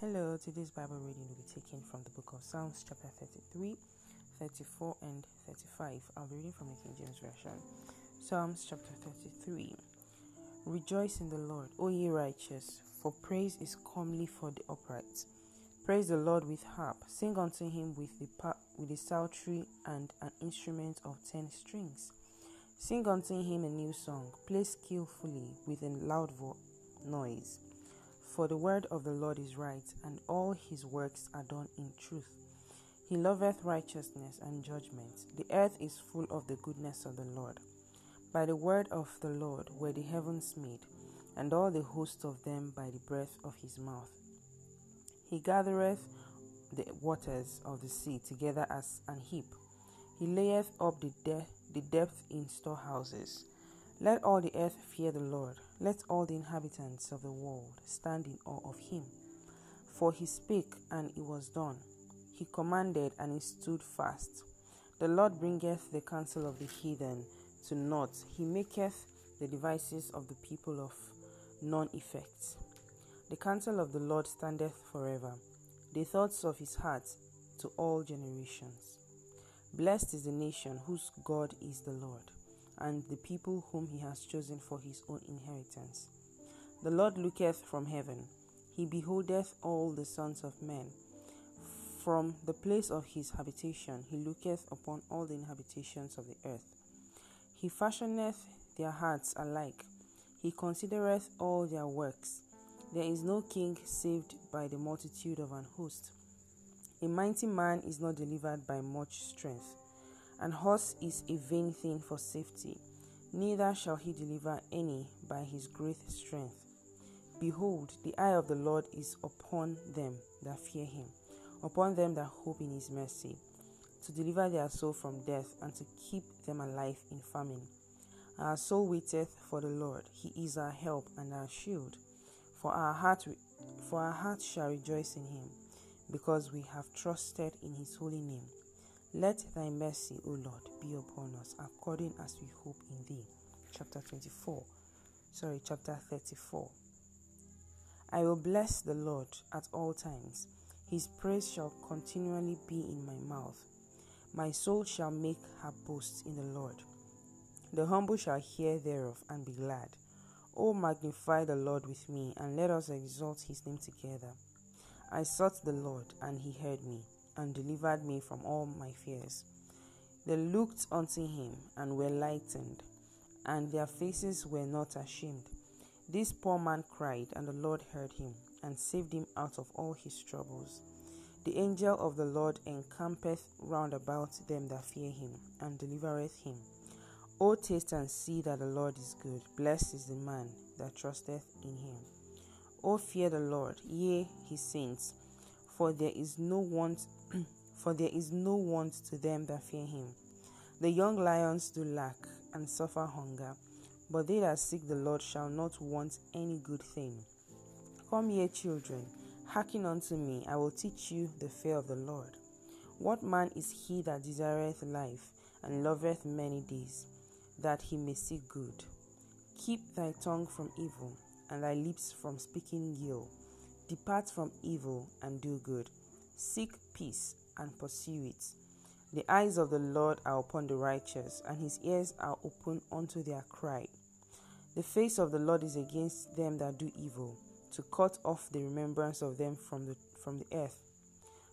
Hello, today's Bible reading will be taken from the book of Psalms, chapter 33, 34, and 35. I'll be reading from the King James Version. Psalms, chapter 33. Rejoice in the Lord, O ye righteous, for praise is comely for the upright. Praise the Lord with harp, sing unto him with the pa- with a psaltery and an instrument of ten strings. Sing unto him a new song, play skillfully with a loud vo- noise. For the word of the Lord is right, and all his works are done in truth. He loveth righteousness and judgment. The earth is full of the goodness of the Lord. By the word of the Lord were the heavens made, and all the host of them by the breath of his mouth. He gathereth the waters of the sea together as an heap. He layeth up the, de- the depth in storehouses. Let all the earth fear the Lord. Let all the inhabitants of the world stand in awe of him. For he spake, and it was done. He commanded, and it stood fast. The Lord bringeth the counsel of the heathen to naught. He maketh the devices of the people of none effect. The counsel of the Lord standeth forever, the thoughts of his heart to all generations. Blessed is the nation whose God is the Lord and the people whom he has chosen for his own inheritance. The Lord looketh from heaven, he beholdeth all the sons of men. From the place of his habitation he looketh upon all the inhabitations of the earth. He fashioneth their hearts alike, he considereth all their works. There is no king saved by the multitude of an host. A mighty man is not delivered by much strength. An horse is a vain thing for safety, neither shall he deliver any by his great strength. Behold, the eye of the Lord is upon them that fear him, upon them that hope in his mercy, to deliver their soul from death and to keep them alive in famine. Our soul waiteth for the Lord; he is our help and our shield. For our heart, for our heart shall rejoice in him, because we have trusted in his holy name. Let thy mercy, O Lord, be upon us, according as we hope in thee. Chapter 24. Sorry, chapter 34. I will bless the Lord at all times. His praise shall continually be in my mouth. My soul shall make her boast in the Lord. The humble shall hear thereof and be glad. O magnify the Lord with me, and let us exalt his name together. I sought the Lord, and he heard me and delivered me from all my fears. They looked unto him and were lightened, and their faces were not ashamed. This poor man cried, and the Lord heard him and saved him out of all his troubles. The angel of the Lord encampeth round about them that fear him, and delivereth him. O taste and see that the Lord is good. Blessed is the man that trusteth in him. O fear the Lord, yea, his saints, for there is no want for there is no want to them that fear him. The young lions do lack and suffer hunger, but they that seek the Lord shall not want any good thing. Come ye children, hearken unto me, I will teach you the fear of the Lord. What man is he that desireth life and loveth many days, that he may see good? Keep thy tongue from evil, and thy lips from speaking guile. Depart from evil and do good. Seek peace and pursue it. The eyes of the Lord are upon the righteous, and his ears are open unto their cry. The face of the Lord is against them that do evil, to cut off the remembrance of them from the, from the earth.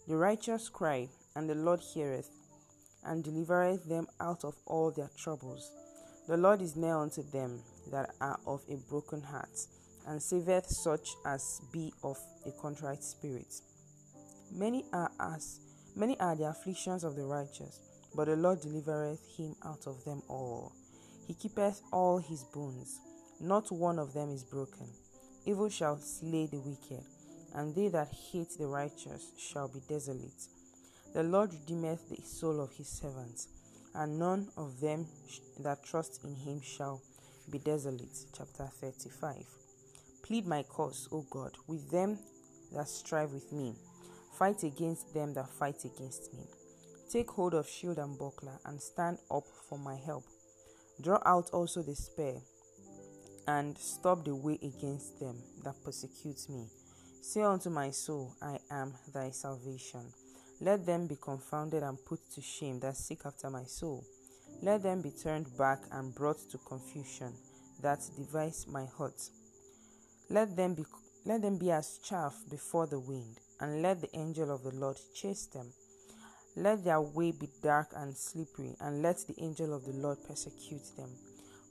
The righteous cry, and the Lord heareth, and delivereth them out of all their troubles. The Lord is near unto them that are of a broken heart, and saveth such as be of a contrite spirit. Many are as many are the afflictions of the righteous, but the Lord delivereth him out of them all. He keepeth all his bones, not one of them is broken. Evil shall slay the wicked, and they that hate the righteous shall be desolate. The Lord redeemeth the soul of his servants, and none of them that trust in him shall be desolate. Chapter 35. Plead my cause, O God, with them that strive with me. Fight against them that fight against me. Take hold of shield and buckler, and stand up for my help. Draw out also the spear, and stop the way against them that persecute me. Say unto my soul, I am thy salvation. Let them be confounded and put to shame that seek after my soul. Let them be turned back and brought to confusion that devise my heart. Let them be let them be as chaff before the wind, and let the angel of the Lord chase them. Let their way be dark and slippery, and let the angel of the Lord persecute them.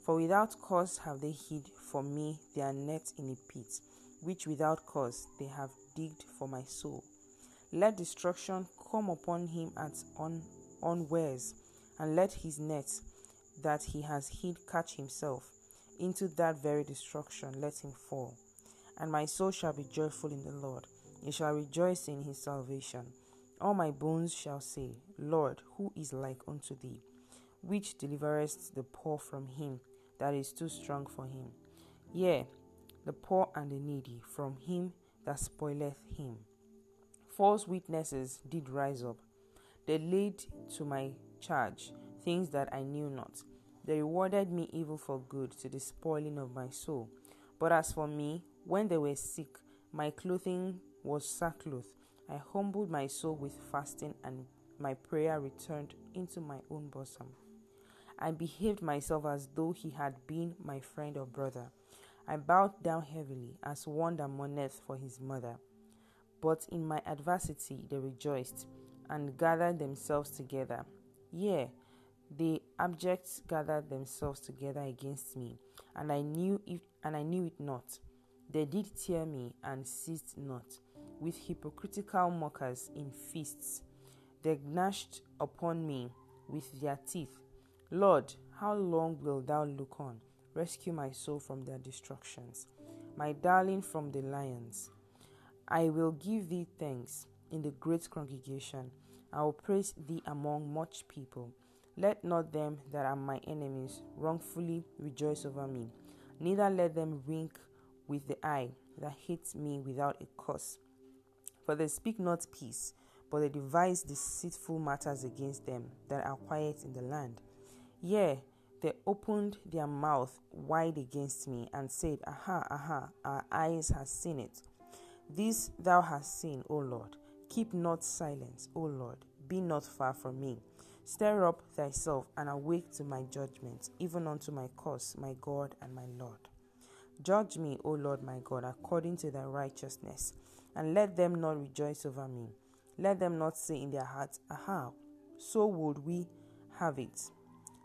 For without cause have they hid for me their net in a pit, which without cause they have digged for my soul. Let destruction come upon him at un- unwares, and let his net that he has hid catch himself. Into that very destruction let him fall. And my soul shall be joyful in the Lord, it shall rejoice in his salvation. All my bones shall say, Lord, who is like unto thee, which deliverest the poor from him that is too strong for him? Yea, the poor and the needy from him that spoileth him. False witnesses did rise up. They laid to my charge things that I knew not. They rewarded me evil for good to the spoiling of my soul. But as for me, when they were sick, my clothing was sackcloth. I humbled my soul with fasting, and my prayer returned into my own bosom. I behaved myself as though he had been my friend or brother. I bowed down heavily as one that mourneth for his mother. But in my adversity they rejoiced and gathered themselves together. Yea, the abject gathered themselves together against me, and I knew it and I knew it not. They did tear me and ceased not. With hypocritical mockers in feasts, they gnashed upon me with their teeth. Lord, how long wilt thou look on? Rescue my soul from their destructions, my darling from the lions. I will give thee thanks in the great congregation. I will praise thee among much people. Let not them that are my enemies wrongfully rejoice over me, neither let them wink with the eye that hates me without a cause. For they speak not peace, but they devise deceitful matters against them that are quiet in the land. Yea, they opened their mouth wide against me and said, Aha, aha, our eyes have seen it. This thou hast seen, O Lord. Keep not silence, O Lord. Be not far from me. Stir up thyself and awake to my judgment, even unto my cause, my God and my Lord. Judge me, O Lord my God, according to thy righteousness, and let them not rejoice over me. Let them not say in their hearts, Aha, so would we have it.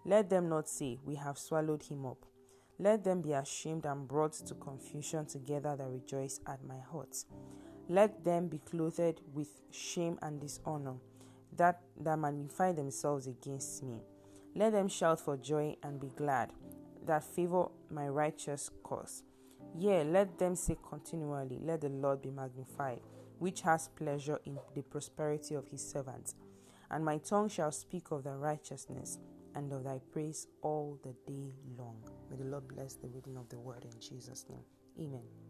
Let them not say, We have swallowed him up. Let them be ashamed and brought to confusion together that rejoice at my hurt. Let them be clothed with shame and dishonor, that, that magnify themselves against me. Let them shout for joy and be glad, that favor my righteous cause. Yea, let them say continually, Let the Lord be magnified, which has pleasure in the prosperity of his servants. And my tongue shall speak of thy righteousness and of thy praise all the day long. May the Lord bless the reading of the word in Jesus' name. Amen.